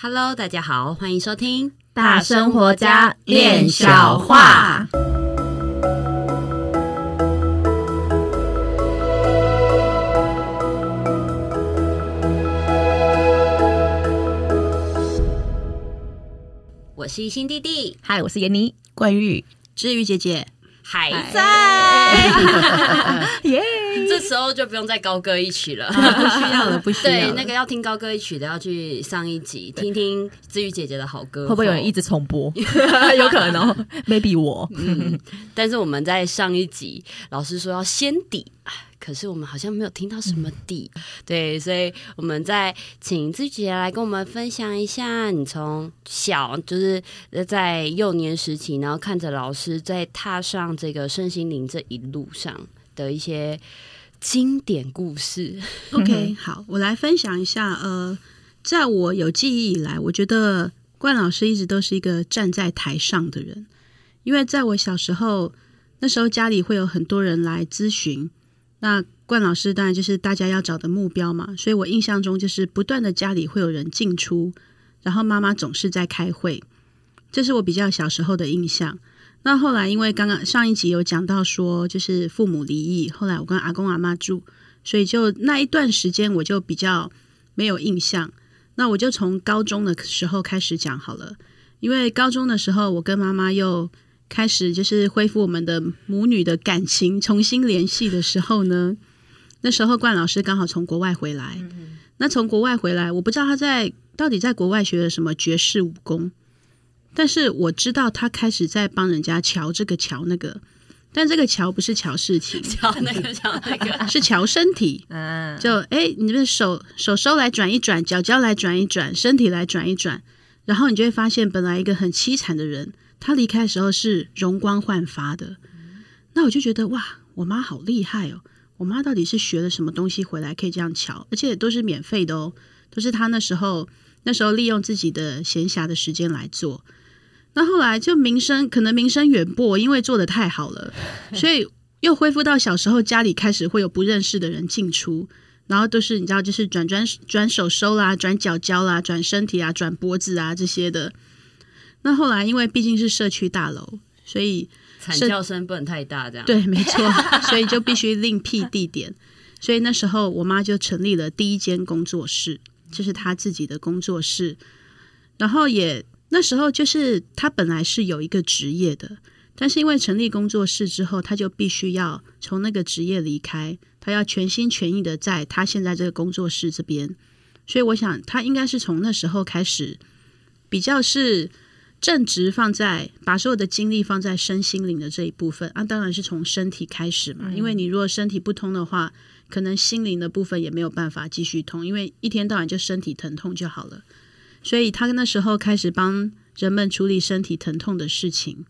Hello，大家好，欢迎收听大生活家练小话。我是一心弟弟，嗨，我是闫妮，冠玉，治愈姐姐。还在，耶！这时候就不用再高歌一曲了，不需要了，不需要。对，那个要听高歌一曲的，要去上一集听听治愈姐姐的好歌。会不会有人一直重播？有可能哦，maybe 我。嗯，但是我们在上一集，老师说要先底。可是我们好像没有听到什么底，嗯、对，所以我们再请治愈姐姐来跟我们分享一下，你从小就是在幼年时期，然后看着老师在踏上这个身心灵这一路上的一些经典故事。OK，好，我来分享一下。呃，在我有记忆以来，我觉得冠老师一直都是一个站在台上的人，因为在我小时候，那时候家里会有很多人来咨询。那冠老师当然就是大家要找的目标嘛，所以我印象中就是不断的家里会有人进出，然后妈妈总是在开会，这是我比较小时候的印象。那后来因为刚刚上一集有讲到说，就是父母离异，后来我跟阿公阿妈住，所以就那一段时间我就比较没有印象。那我就从高中的时候开始讲好了，因为高中的时候我跟妈妈又。开始就是恢复我们的母女的感情，重新联系的时候呢，那时候冠老师刚好从国外回来。那从国外回来，我不知道他在到底在国外学了什么绝世武功，但是我知道他开始在帮人家瞧这个瞧那个，但这个瞧不是瞧事情，瞧那个瞧那个是瞧身体。嗯，就哎，你的手手收来转一转，脚脚来转一转，身体来转一转，然后你就会发现，本来一个很凄惨的人。他离开的时候是容光焕发的，那我就觉得哇，我妈好厉害哦！我妈到底是学了什么东西回来可以这样瞧，而且都是免费的哦，都是她那时候那时候利用自己的闲暇的时间来做。那后来就名声可能名声远播，因为做的太好了，所以又恢复到小时候家里开始会有不认识的人进出，然后都是你知道，就是转转转手收啦，转脚交啦，转身体啊，转脖子啊这些的。那后来，因为毕竟是社区大楼，所以惨叫声不能太大，这样对，没错，所以就必须另辟地点。所以那时候，我妈就成立了第一间工作室，就是她自己的工作室。然后也那时候，就是他本来是有一个职业的，但是因为成立工作室之后，他就必须要从那个职业离开，他要全心全意的在他现在这个工作室这边。所以我想，他应该是从那时候开始比较是。正直放在把所有的精力放在身心灵的这一部分啊，当然是从身体开始嘛。因为你如果身体不通的话，可能心灵的部分也没有办法继续通，因为一天到晚就身体疼痛就好了。所以他那时候开始帮人们处理身体疼痛的事情。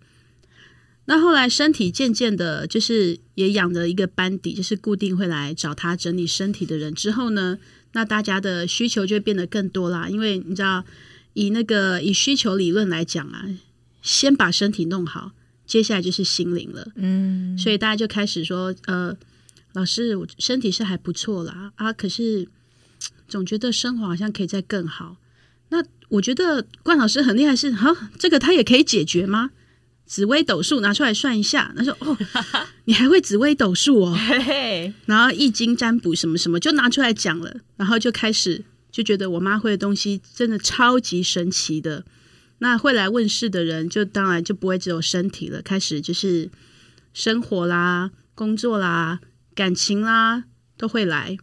那后来身体渐渐的，就是也养了一个班底，就是固定会来找他整理身体的人。之后呢，那大家的需求就变得更多啦，因为你知道。以那个以需求理论来讲啊，先把身体弄好，接下来就是心灵了。嗯，所以大家就开始说，呃，老师，我身体是还不错啦，啊，可是总觉得生活好像可以再更好。那我觉得冠老师很厉害是，是哈，这个他也可以解决吗？紫微斗数拿出来算一下，他说哦，你还会紫微斗数哦，然后易经占卜什么什么就拿出来讲了，然后就开始。就觉得我妈会的东西真的超级神奇的，那会来问事的人，就当然就不会只有身体了，开始就是生活啦、工作啦、感情啦都会来。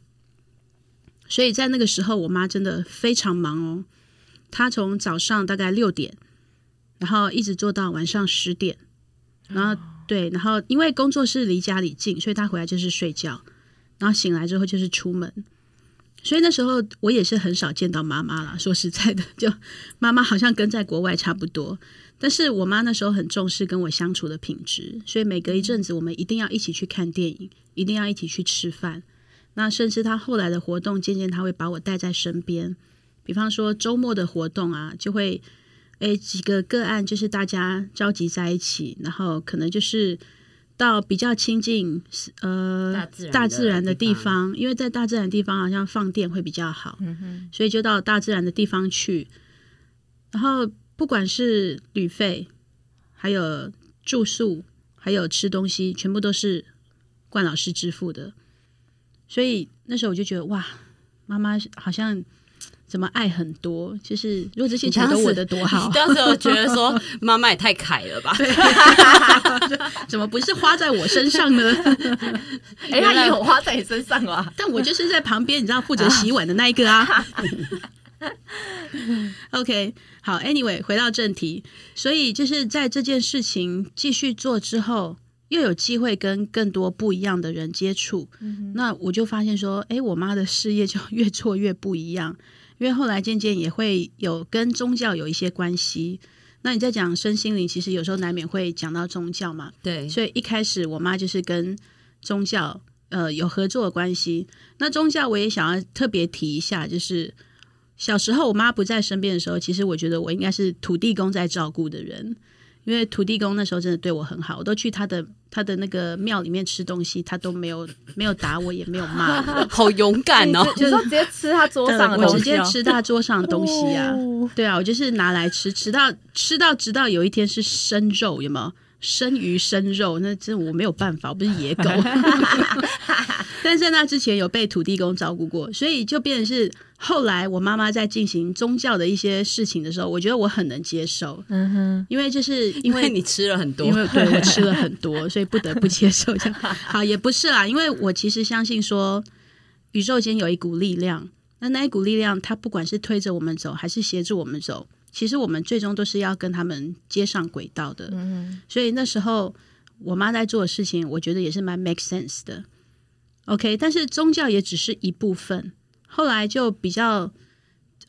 所以在那个时候，我妈真的非常忙哦，他从早上大概六点，然后一直做到晚上十点，然后对，然后因为工作室离家里近，所以他回来就是睡觉，然后醒来之后就是出门。所以那时候我也是很少见到妈妈了。说实在的，就妈妈好像跟在国外差不多。但是我妈那时候很重视跟我相处的品质，所以每隔一阵子我们一定要一起去看电影，一定要一起去吃饭。那甚至她后来的活动，渐渐她会把我带在身边。比方说周末的活动啊，就会诶几个个案，就是大家召集在一起，然后可能就是。到比较亲近呃大自，然的地方，因为在大自然的地方好像放电会比较好，嗯、所以就到大自然的地方去。然后不管是旅费，还有住宿，还有吃东西，全部都是冠老师支付的。所以那时候我就觉得，哇，妈妈好像。怎么爱很多？就是如果这些钱都我的多好。当时我觉得说妈妈也太凯了吧？怎么不是花在我身上呢？哎、欸，他也有花在你身上啊！但我就是在旁边，你知道负责洗碗的那一个啊。OK，好，Anyway，回到正题，所以就是在这件事情继续做之后，又有机会跟更多不一样的人接触，嗯、那我就发现说，哎，我妈的事业就越做越不一样。因为后来渐渐也会有跟宗教有一些关系，那你在讲身心灵，其实有时候难免会讲到宗教嘛。对，所以一开始我妈就是跟宗教呃有合作的关系。那宗教我也想要特别提一下，就是小时候我妈不在身边的时候，其实我觉得我应该是土地公在照顾的人。因为土地公那时候真的对我很好，我都去他的他的那个庙里面吃东西，他都没有没有打我，也没有骂我，好勇敢哦！就是直接吃他桌上的东西，我直接吃他桌上的东西啊！哦、对啊，我就是拿来吃，吃到吃到直到有一天是生肉，有没有生鱼生肉？那这我没有办法，我不是野狗。但是在那之前有被土地公照顾过，所以就变成是。后来我妈妈在进行宗教的一些事情的时候，我觉得我很能接受，嗯哼，因为就是因为，因为你吃了很多，因为对我吃了很多，所以不得不接受这样。好，也不是啦，因为我其实相信说，宇宙间有一股力量，那那一股力量，它不管是推着我们走，还是协助我们走，其实我们最终都是要跟他们接上轨道的。嗯，所以那时候我妈在做的事情，我觉得也是蛮 make sense 的。OK，但是宗教也只是一部分。后来就比较，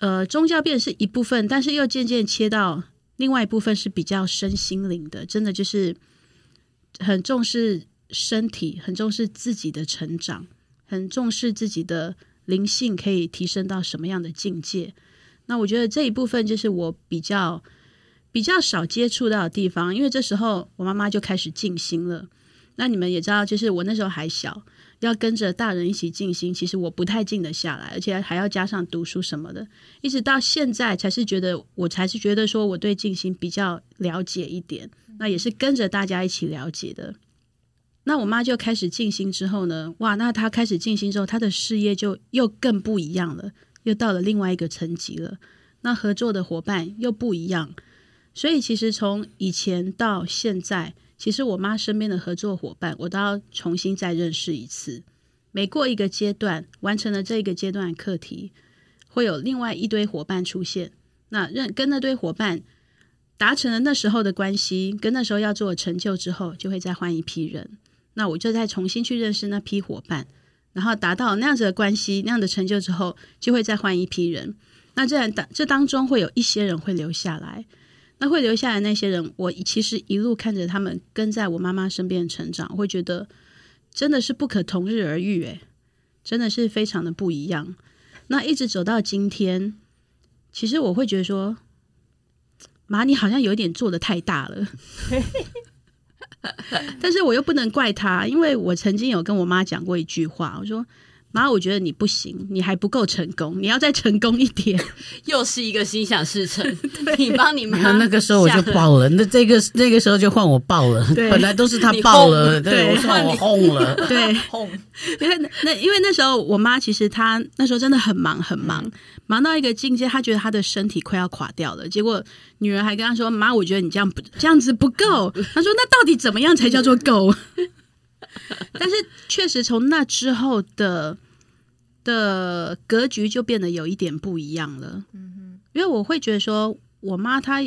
呃，宗教变是一部分，但是又渐渐切到另外一部分是比较身心灵的，真的就是很重视身体，很重视自己的成长，很重视自己的灵性可以提升到什么样的境界。那我觉得这一部分就是我比较比较少接触到的地方，因为这时候我妈妈就开始静心了。那你们也知道，就是我那时候还小。要跟着大人一起静心，其实我不太静得下来，而且还要加上读书什么的，一直到现在才是觉得，我才是觉得说我对静心比较了解一点，那也是跟着大家一起了解的。那我妈就开始静心之后呢，哇，那她开始静心之后，她的事业就又更不一样了，又到了另外一个层级了。那合作的伙伴又不一样，所以其实从以前到现在。其实我妈身边的合作伙伴，我都要重新再认识一次。每过一个阶段，完成了这个阶段课题，会有另外一堆伙伴出现。那认跟那堆伙伴达成了那时候的关系，跟那时候要做的成就之后，就会再换一批人。那我就再重新去认识那批伙伴，然后达到那样子的关系、那样的成就之后，就会再换一批人。那这当这当中会有一些人会留下来。那会留下来那些人，我其实一路看着他们跟在我妈妈身边成长，我会觉得真的是不可同日而语，诶，真的是非常的不一样。那一直走到今天，其实我会觉得说，妈，你好像有点做的太大了，但是我又不能怪他，因为我曾经有跟我妈讲过一句话，我说。妈，我觉得你不行，你还不够成功，你要再成功一点。又是一个心想事成，你帮你妈。那个时候我就爆了，那这个那个时候就换我爆了。本来都是他爆了，对，我换我轰了，对，轰。因为那因为那时候我妈其实她那时候真的很忙很忙，忙到一个境界，她觉得她的身体快要垮掉了。结果女儿还跟她说：“妈，我觉得你这样不这样子不够。”她说：“那到底怎么样才叫做够？” 但是确实从那之后的。的格局就变得有一点不一样了，嗯哼，因为我会觉得说，我妈她，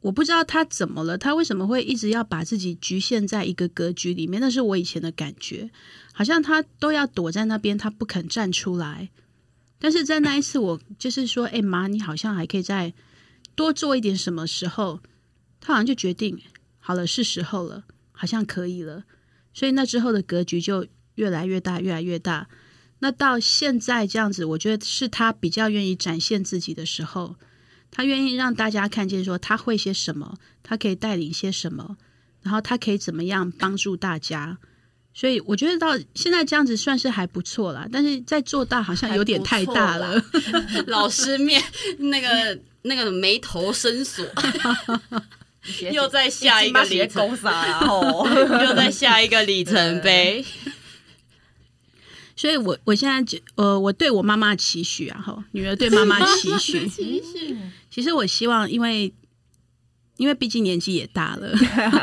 我不知道她怎么了，她为什么会一直要把自己局限在一个格局里面？那是我以前的感觉，好像她都要躲在那边，她不肯站出来。但是在那一次，我就是说，哎妈，你好像还可以再多做一点什么时候，她好像就决定好了，是时候了，好像可以了。所以那之后的格局就越来越大，越来越大。那到现在这样子，我觉得是他比较愿意展现自己的时候，他愿意让大家看见说他会些什么，他可以带领些什么，然后他可以怎么样帮助大家。所以我觉得到现在这样子算是还不错啦，但是再做大好像有点太大了。老师面那个那个眉头深锁，又在 下一个里程碑，又在下一个里程碑。所以我我现在就呃，我对我妈妈的期许啊，哈，女儿对妈妈的期许，期许。其实我希望，因为因为毕竟年纪也大了，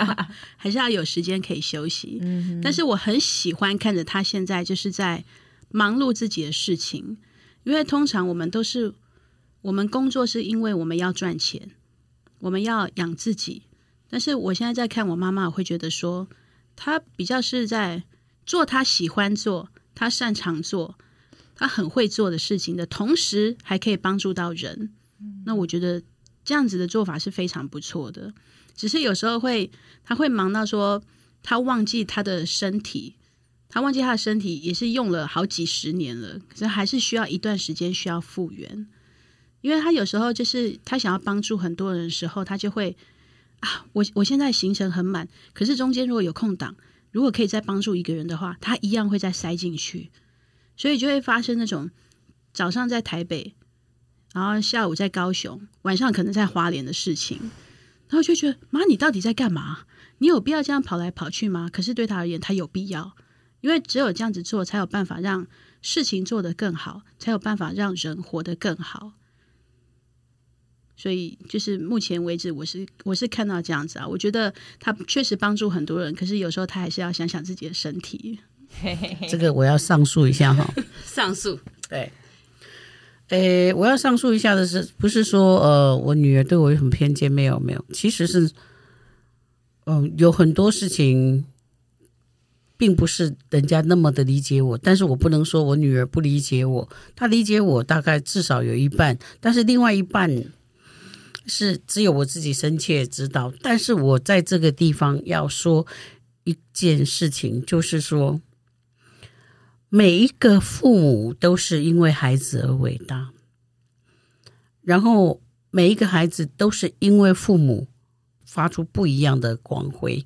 还是要有时间可以休息。嗯。但是我很喜欢看着她现在就是在忙碌自己的事情，因为通常我们都是我们工作是因为我们要赚钱，我们要养自己。但是我现在在看我妈妈，我会觉得说，她比较是在做她喜欢做。她擅长做，她很会做的事情的同时，还可以帮助到人。那我觉得这样子的做法是非常不错的。只是有时候会，他会忙到说，他忘记他的身体，他忘记他的身体也是用了好几十年了，可是还是需要一段时间需要复原。因为他有时候就是他想要帮助很多人的时候，他就会啊，我我现在行程很满，可是中间如果有空档。如果可以再帮助一个人的话，他一样会再塞进去，所以就会发生那种早上在台北，然后下午在高雄，晚上可能在花莲的事情，然后就觉得妈，你到底在干嘛？你有必要这样跑来跑去吗？可是对他而言，他有必要，因为只有这样子做，才有办法让事情做得更好，才有办法让人活得更好。所以，就是目前为止，我是我是看到这样子啊，我觉得他确实帮助很多人，可是有时候他还是要想想自己的身体。这个我要上诉一下哈，上诉对。诶，我要上诉一下的是，不是说呃，我女儿对我有很偏见？没有，没有，其实是，嗯、呃，有很多事情，并不是人家那么的理解我，但是我不能说我女儿不理解我，她理解我大概至少有一半，但是另外一半。是只有我自己深切知道，但是我在这个地方要说一件事情，就是说，每一个父母都是因为孩子而伟大，然后每一个孩子都是因为父母发出不一样的光辉。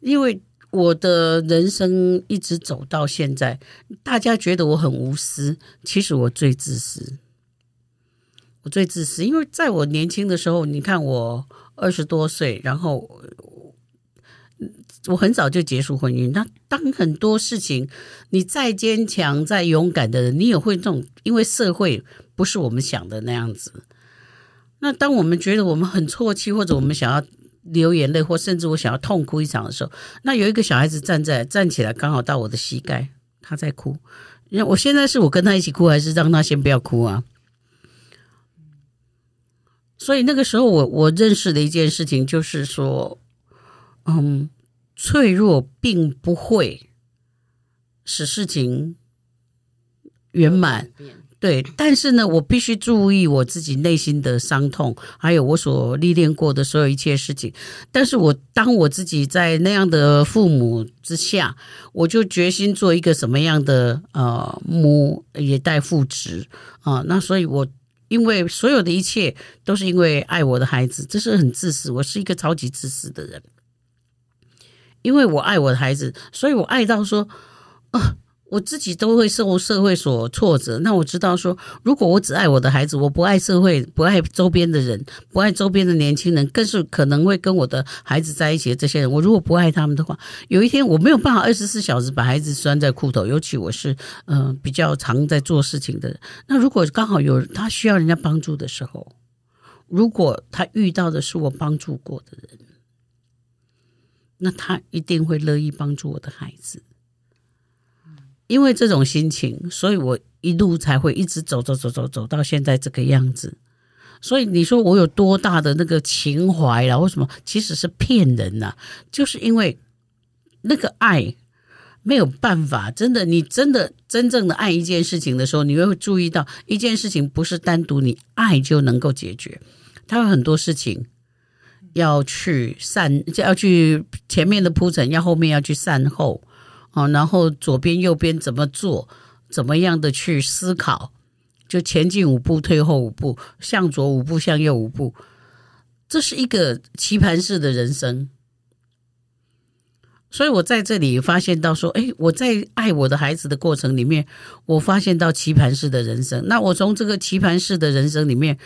因为我的人生一直走到现在，大家觉得我很无私，其实我最自私。我最自私，因为在我年轻的时候，你看我二十多岁，然后我很早就结束婚姻。那当很多事情，你再坚强、再勇敢的人，你也会这种，因为社会不是我们想的那样子。那当我们觉得我们很啜泣，或者我们想要流眼泪，或甚至我想要痛哭一场的时候，那有一个小孩子站在站起来，刚好到我的膝盖，他在哭。我现在是我跟他一起哭，还是让他先不要哭啊？所以那个时候我，我认识的一件事情就是说，嗯，脆弱并不会使事情圆满，对。但是呢，我必须注意我自己内心的伤痛，还有我所历练过的所有一切事情。但是我当我自己在那样的父母之下，我就决心做一个什么样的呃母也带父职啊。那所以我。因为所有的一切都是因为爱我的孩子，这是很自私。我是一个超级自私的人，因为我爱我的孩子，所以我爱到说，啊，我自己都会受社会所挫折。那我知道说，如果我只爱我的孩子，我不爱社会，不爱周边的人，不爱周边的年轻人，更是可能会跟我的孩子在一起的这些人。我如果不爱他们的话，有一天我没有办法二十四小时把孩子拴在裤头。尤其我是嗯、比较常在做事情的人。那如果刚好有他需要人家帮助的时候，如果他遇到的是我帮助过的人，那他一定会乐意帮助我的孩子。因为这种心情，所以我一路才会一直走走走走走到现在这个样子。所以你说我有多大的那个情怀啦？为什么？其实是骗人呐！就是因为那个爱没有办法，真的，你真的真正的爱一件事情的时候，你会注意到一件事情不是单独你爱就能够解决，它有很多事情要去善，要去前面的铺陈，要后面要去善后。哦，然后左边右边怎么做，怎么样的去思考，就前进五步，退后五步，向左五步，向右五步，这是一个棋盘式的人生。所以我在这里发现到说，哎，我在爱我的孩子的过程里面，我发现到棋盘式的人生。那我从这个棋盘式的人生里面，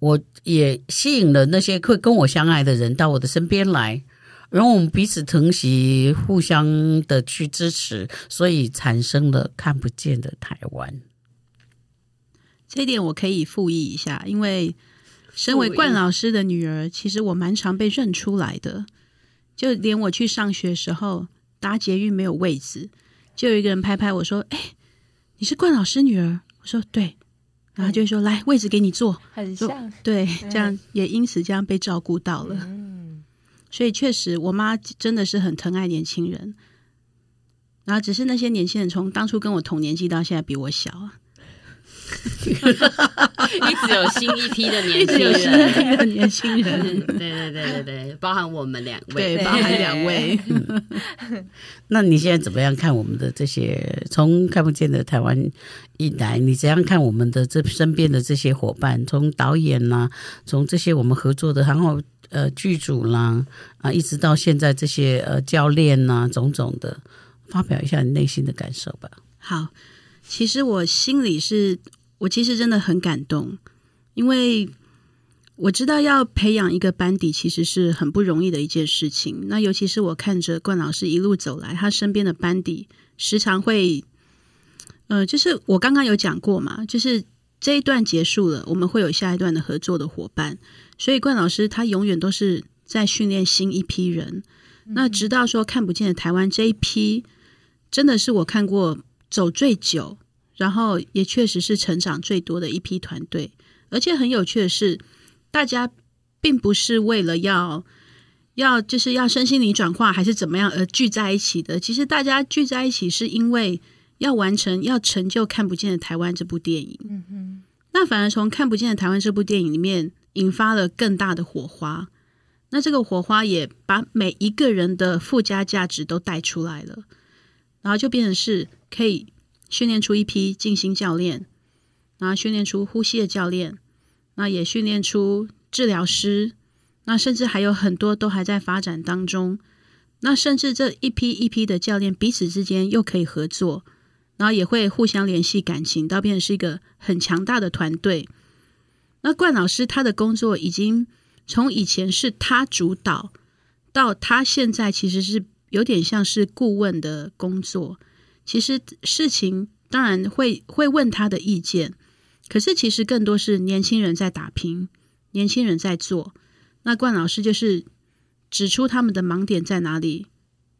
我也吸引了那些会跟我相爱的人到我的身边来，然后我们彼此疼惜，互相的去支持，所以产生了看不见的台湾。这一点我可以附议一下，因为身为冠老师的女儿，其实我蛮常被认出来的。就连我去上学的时候搭捷运没有位置，就有一个人拍拍我说：“哎，你是冠老师女儿？”我说：“对。”然后就说：“来，位置给你坐。”很像，对，这样也因此这样被照顾到了。嗯，所以确实，我妈真的是很疼爱年轻人。然后只是那些年轻人从当初跟我同年纪到现在比我小啊。一直有新一批的年轻人，新一批的年轻人，对对对对对，包含我们两位，对，包含两位。那你现在怎么样看我们的这些从看不见的台湾一来？你怎样看我们的这身边的这些伙伴？从导演啦，从这些我们合作的，然后呃剧组啦啊，一直到现在这些呃教练呐，种种的，发表一下你内心的感受吧。好，其实我心里是。我其实真的很感动，因为我知道要培养一个班底其实是很不容易的一件事情。那尤其是我看着冠老师一路走来，他身边的班底时常会，呃，就是我刚刚有讲过嘛，就是这一段结束了，我们会有下一段的合作的伙伴。所以冠老师他永远都是在训练新一批人。那直到说看不见的台湾这一批，真的是我看过走最久。然后也确实是成长最多的一批团队，而且很有趣的是，大家并不是为了要要就是要身心灵转化还是怎么样而聚在一起的。其实大家聚在一起是因为要完成要成就《看不见的台湾》这部电影。嗯哼，那反而从《看不见的台湾》这部电影里面引发了更大的火花。那这个火花也把每一个人的附加价值都带出来了，然后就变成是可以。训练出一批静心教练，然后训练出呼吸的教练，那也训练出治疗师，那甚至还有很多都还在发展当中。那甚至这一批一批的教练彼此之间又可以合作，然后也会互相联系感情，到变成是一个很强大的团队。那冠老师他的工作已经从以前是他主导，到他现在其实是有点像是顾问的工作。其实事情当然会会问他的意见，可是其实更多是年轻人在打拼，年轻人在做。那冠老师就是指出他们的盲点在哪里。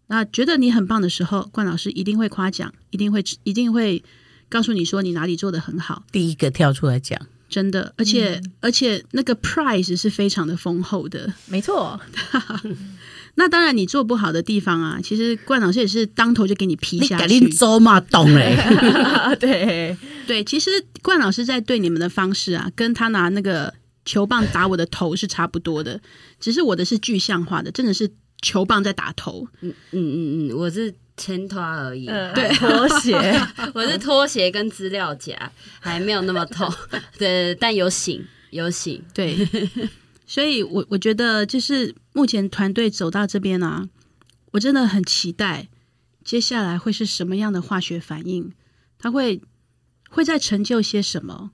那觉得你很棒的时候，冠老师一定会夸奖，一定会一定会告诉你说你哪里做的很好。第一个跳出来讲，真的，而且、嗯、而且那个 prize 是非常的丰厚的，没错。那当然，你做不好的地方啊，其实冠老师也是当头就给你批下去。你走嘛，懂嘞？对对，其实冠老师在对你们的方式啊，跟他拿那个球棒打我的头是差不多的，只是我的是具象化的，真的是球棒在打头。嗯嗯嗯嗯，我是牵拖而已，呃、对，拖鞋，我是拖鞋跟资料夹，还没有那么痛。对，但有醒，有醒，对。所以我，我我觉得就是目前团队走到这边啊，我真的很期待接下来会是什么样的化学反应，他会会在成就些什么？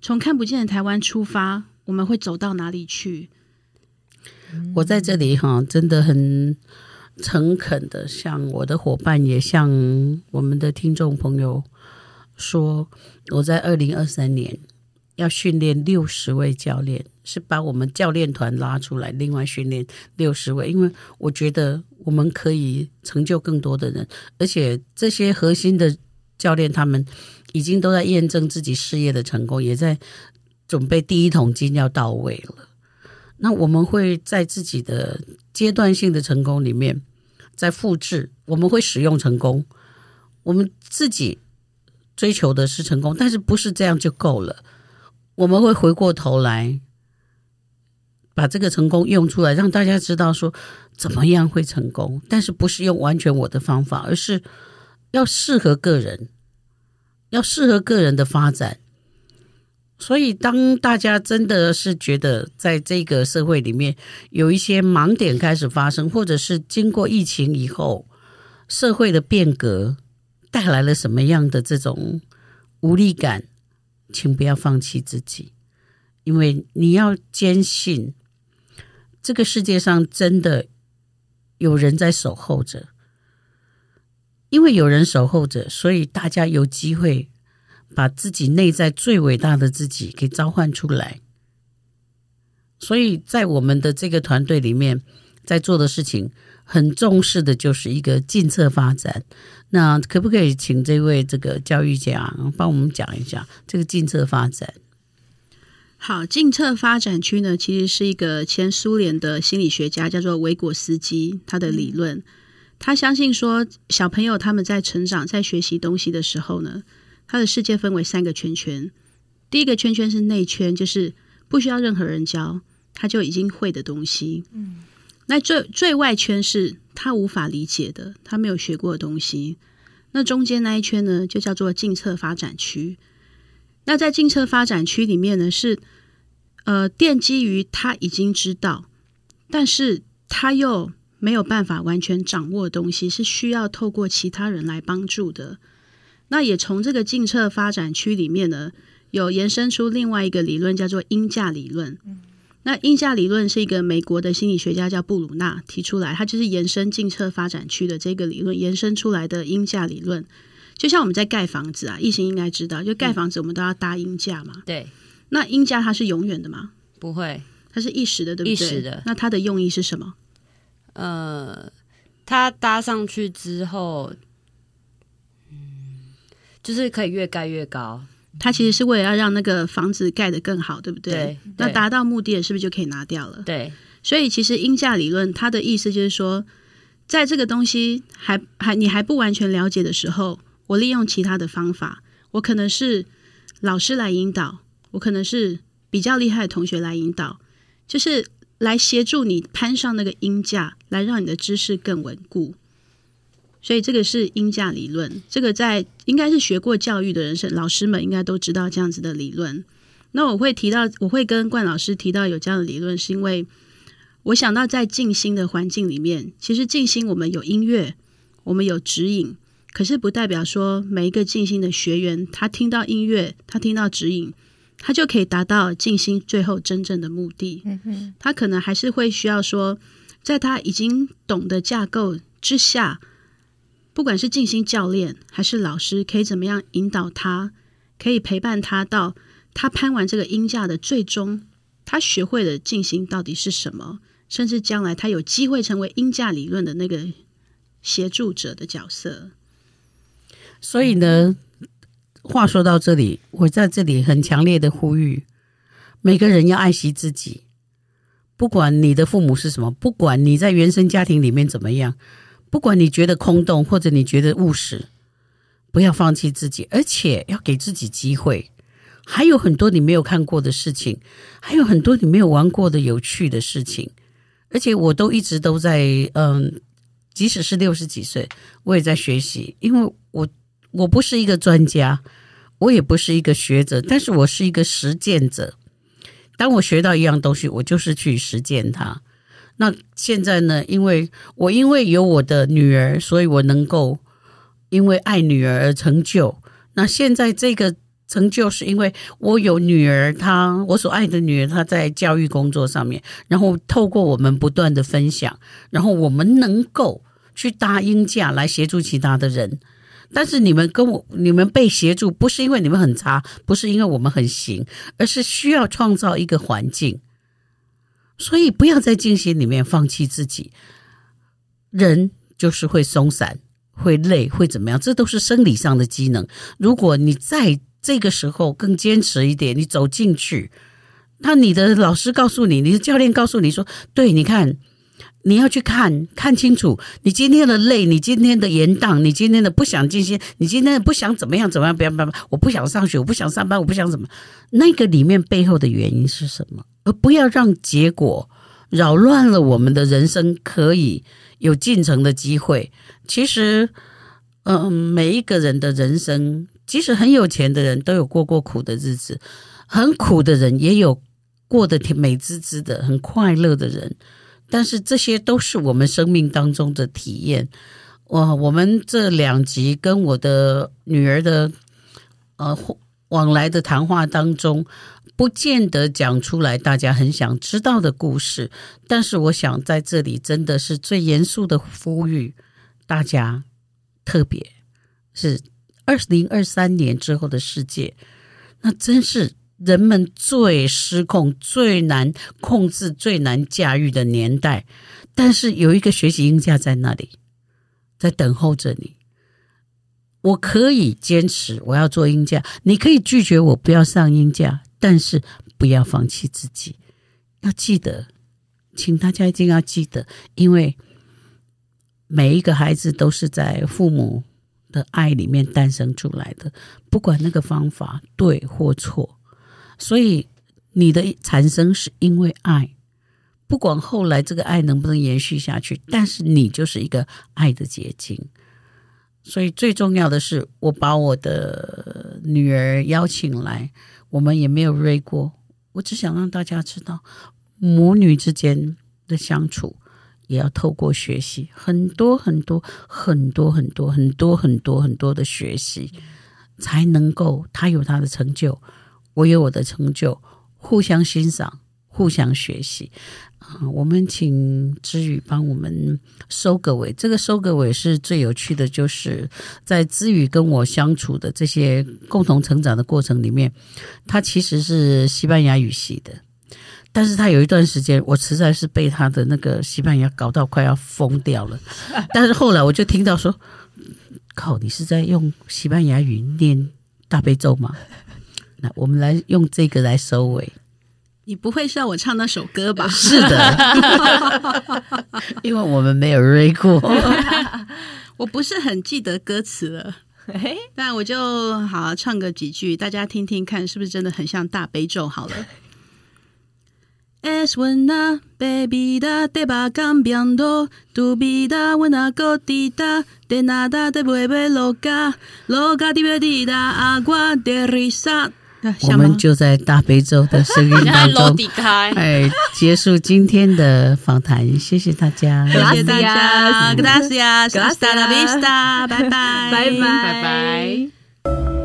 从看不见的台湾出发，我们会走到哪里去？我在这里哈，真的很诚恳的向我的伙伴，也向我们的听众朋友说，我在二零二三年要训练六十位教练。是把我们教练团拉出来，另外训练六十位，因为我觉得我们可以成就更多的人，而且这些核心的教练他们已经都在验证自己事业的成功，也在准备第一桶金要到位了。那我们会在自己的阶段性的成功里面再复制，我们会使用成功，我们自己追求的是成功，但是不是这样就够了？我们会回过头来。把这个成功用出来，让大家知道说怎么样会成功，但是不是用完全我的方法，而是要适合个人，要适合个人的发展。所以，当大家真的是觉得在这个社会里面有一些盲点开始发生，或者是经过疫情以后，社会的变革带来了什么样的这种无力感，请不要放弃自己，因为你要坚信，这个世界上真的有人在守候着，因为有人守候着，所以大家有机会。把自己内在最伟大的自己给召唤出来，所以在我们的这个团队里面，在做的事情很重视的就是一个近策发展。那可不可以请这位这个教育家帮我们讲一下这个近策发展？好，近策发展区呢，其实是一个前苏联的心理学家叫做维果斯基他的理论。他相信说，小朋友他们在成长、在学习东西的时候呢。他的世界分为三个圈圈，第一个圈圈是内圈，就是不需要任何人教，他就已经会的东西。嗯，那最最外圈是他无法理解的，他没有学过的东西。那中间那一圈呢，就叫做近侧发展区。那在近侧发展区里面呢，是呃奠基于他已经知道，但是他又没有办法完全掌握的东西，是需要透过其他人来帮助的。那也从这个近侧发展区里面呢，有延伸出另外一个理论，叫做鹰架理论。那鹰架理论是一个美国的心理学家叫布鲁纳提出来，他就是延伸近侧发展区的这个理论延伸出来的鹰架理论。就像我们在盖房子啊，异性应该知道，就盖房子我们都要搭鹰架嘛。对。那鹰架它是永远的吗？不会，它是一时的，对不对？一时的。那它的用意是什么？呃，它搭上去之后。就是可以越盖越高，它其实是为了要让那个房子盖得更好，对不对？对。那达到目的，是不是就可以拿掉了？对。所以其实鹰架理论它的意思就是说，在这个东西还还你还不完全了解的时候，我利用其他的方法，我可能是老师来引导，我可能是比较厉害的同学来引导，就是来协助你攀上那个鹰架，来让你的知识更稳固。所以这个是因价理论，这个在应该是学过教育的人，是老师们应该都知道这样子的理论。那我会提到，我会跟冠老师提到有这样的理论，是因为我想到在静心的环境里面，其实静心我们有音乐，我们有指引，可是不代表说每一个静心的学员，他听到音乐，他听到指引，他就可以达到静心最后真正的目的。他可能还是会需要说，在他已经懂的架构之下。不管是静心教练还是老师，可以怎么样引导他，可以陪伴他到他攀完这个音架的最终，他学会了静心到底是什么，甚至将来他有机会成为音架理论的那个协助者的角色。所以呢，话说到这里，我在这里很强烈的呼吁，每个人要爱惜自己，不管你的父母是什么，不管你在原生家庭里面怎么样。不管你觉得空洞，或者你觉得务实，不要放弃自己，而且要给自己机会。还有很多你没有看过的事情，还有很多你没有玩过的有趣的事情。而且我都一直都在，嗯，即使是六十几岁，我也在学习。因为我我不是一个专家，我也不是一个学者，但是我是一个实践者。当我学到一样东西，我就是去实践它。那现在呢？因为我因为有我的女儿，所以我能够因为爱女儿而成就。那现在这个成就是因为我有女儿，她我所爱的女儿，她在教育工作上面，然后透过我们不断的分享，然后我们能够去搭鹰架来协助其他的人。但是你们跟我，你们被协助，不是因为你们很差，不是因为我们很行，而是需要创造一个环境。所以不要在静心里面放弃自己，人就是会松散、会累、会怎么样，这都是生理上的机能。如果你在这个时候更坚持一点，你走进去，那你的老师告诉你，你的教练告诉你说：“对，你看，你要去看看清楚，你今天的累，你今天的延宕，你今天的不想静心，你今天的不想怎么样怎么样，不要不要，我不想上学，我不想上班，我不想怎么，那个里面背后的原因是什么？”不要让结果扰乱了我们的人生，可以有进程的机会。其实，嗯、每一个人的人生，即使很有钱的人都有过过苦的日子。很苦的人，也有过得挺美滋滋的、很快乐的人。但是这些都是我们生命当中的体验。我我们这两集跟我的女儿的呃往来的谈话当中，不见得讲出来大家很想知道的故事。但是我想在这里真的是最严肃的呼吁大家，特别是二零二三年之后的世界，那真是。人们最失控、最难控制、最难驾驭的年代，但是有一个学习音架在那里，在等候着你。我可以坚持，我要做音架，你可以拒绝我，不要上音架，但是不要放弃自己。要记得，请大家一定要记得，因为每一个孩子都是在父母的爱里面诞生出来的，不管那个方法对或错。所以你的产生是因为爱，不管后来这个爱能不能延续下去，但是你就是一个爱的结晶。所以最重要的是，我把我的女儿邀请来，我们也没有瑞过。我只想让大家知道，母女之间的相处也要透过学习，很多很多很多很多很多很多很多的学习，才能够她有她的成就。我有我的成就，互相欣赏，互相学习。啊，我们请知宇帮我们收个尾。这个收个尾是最有趣的，就是在知宇跟我相处的这些共同成长的过程里面，他其实是西班牙语系的，但是他有一段时间，我实在是被他的那个西班牙搞到快要疯掉了。但是后来我就听到说，靠，你是在用西班牙语念大悲咒吗？那我们来用这个来收尾。你不会是要我唱那首歌吧？是的，因为我们没有 read 过，我不是很记得歌词了。那我就好好唱个几句，大家听听看，是不是真的很像大悲咒？好了。Es una bebida de va cambiando tu vida una gotita de nada te vuelve loca loca divertida agua de risa。我们就在大悲咒的声音当中，哎，结束今天的访谈，谢谢大家，谢谢大家，Gracias，Hasta la vista，拜拜，拜拜，拜拜。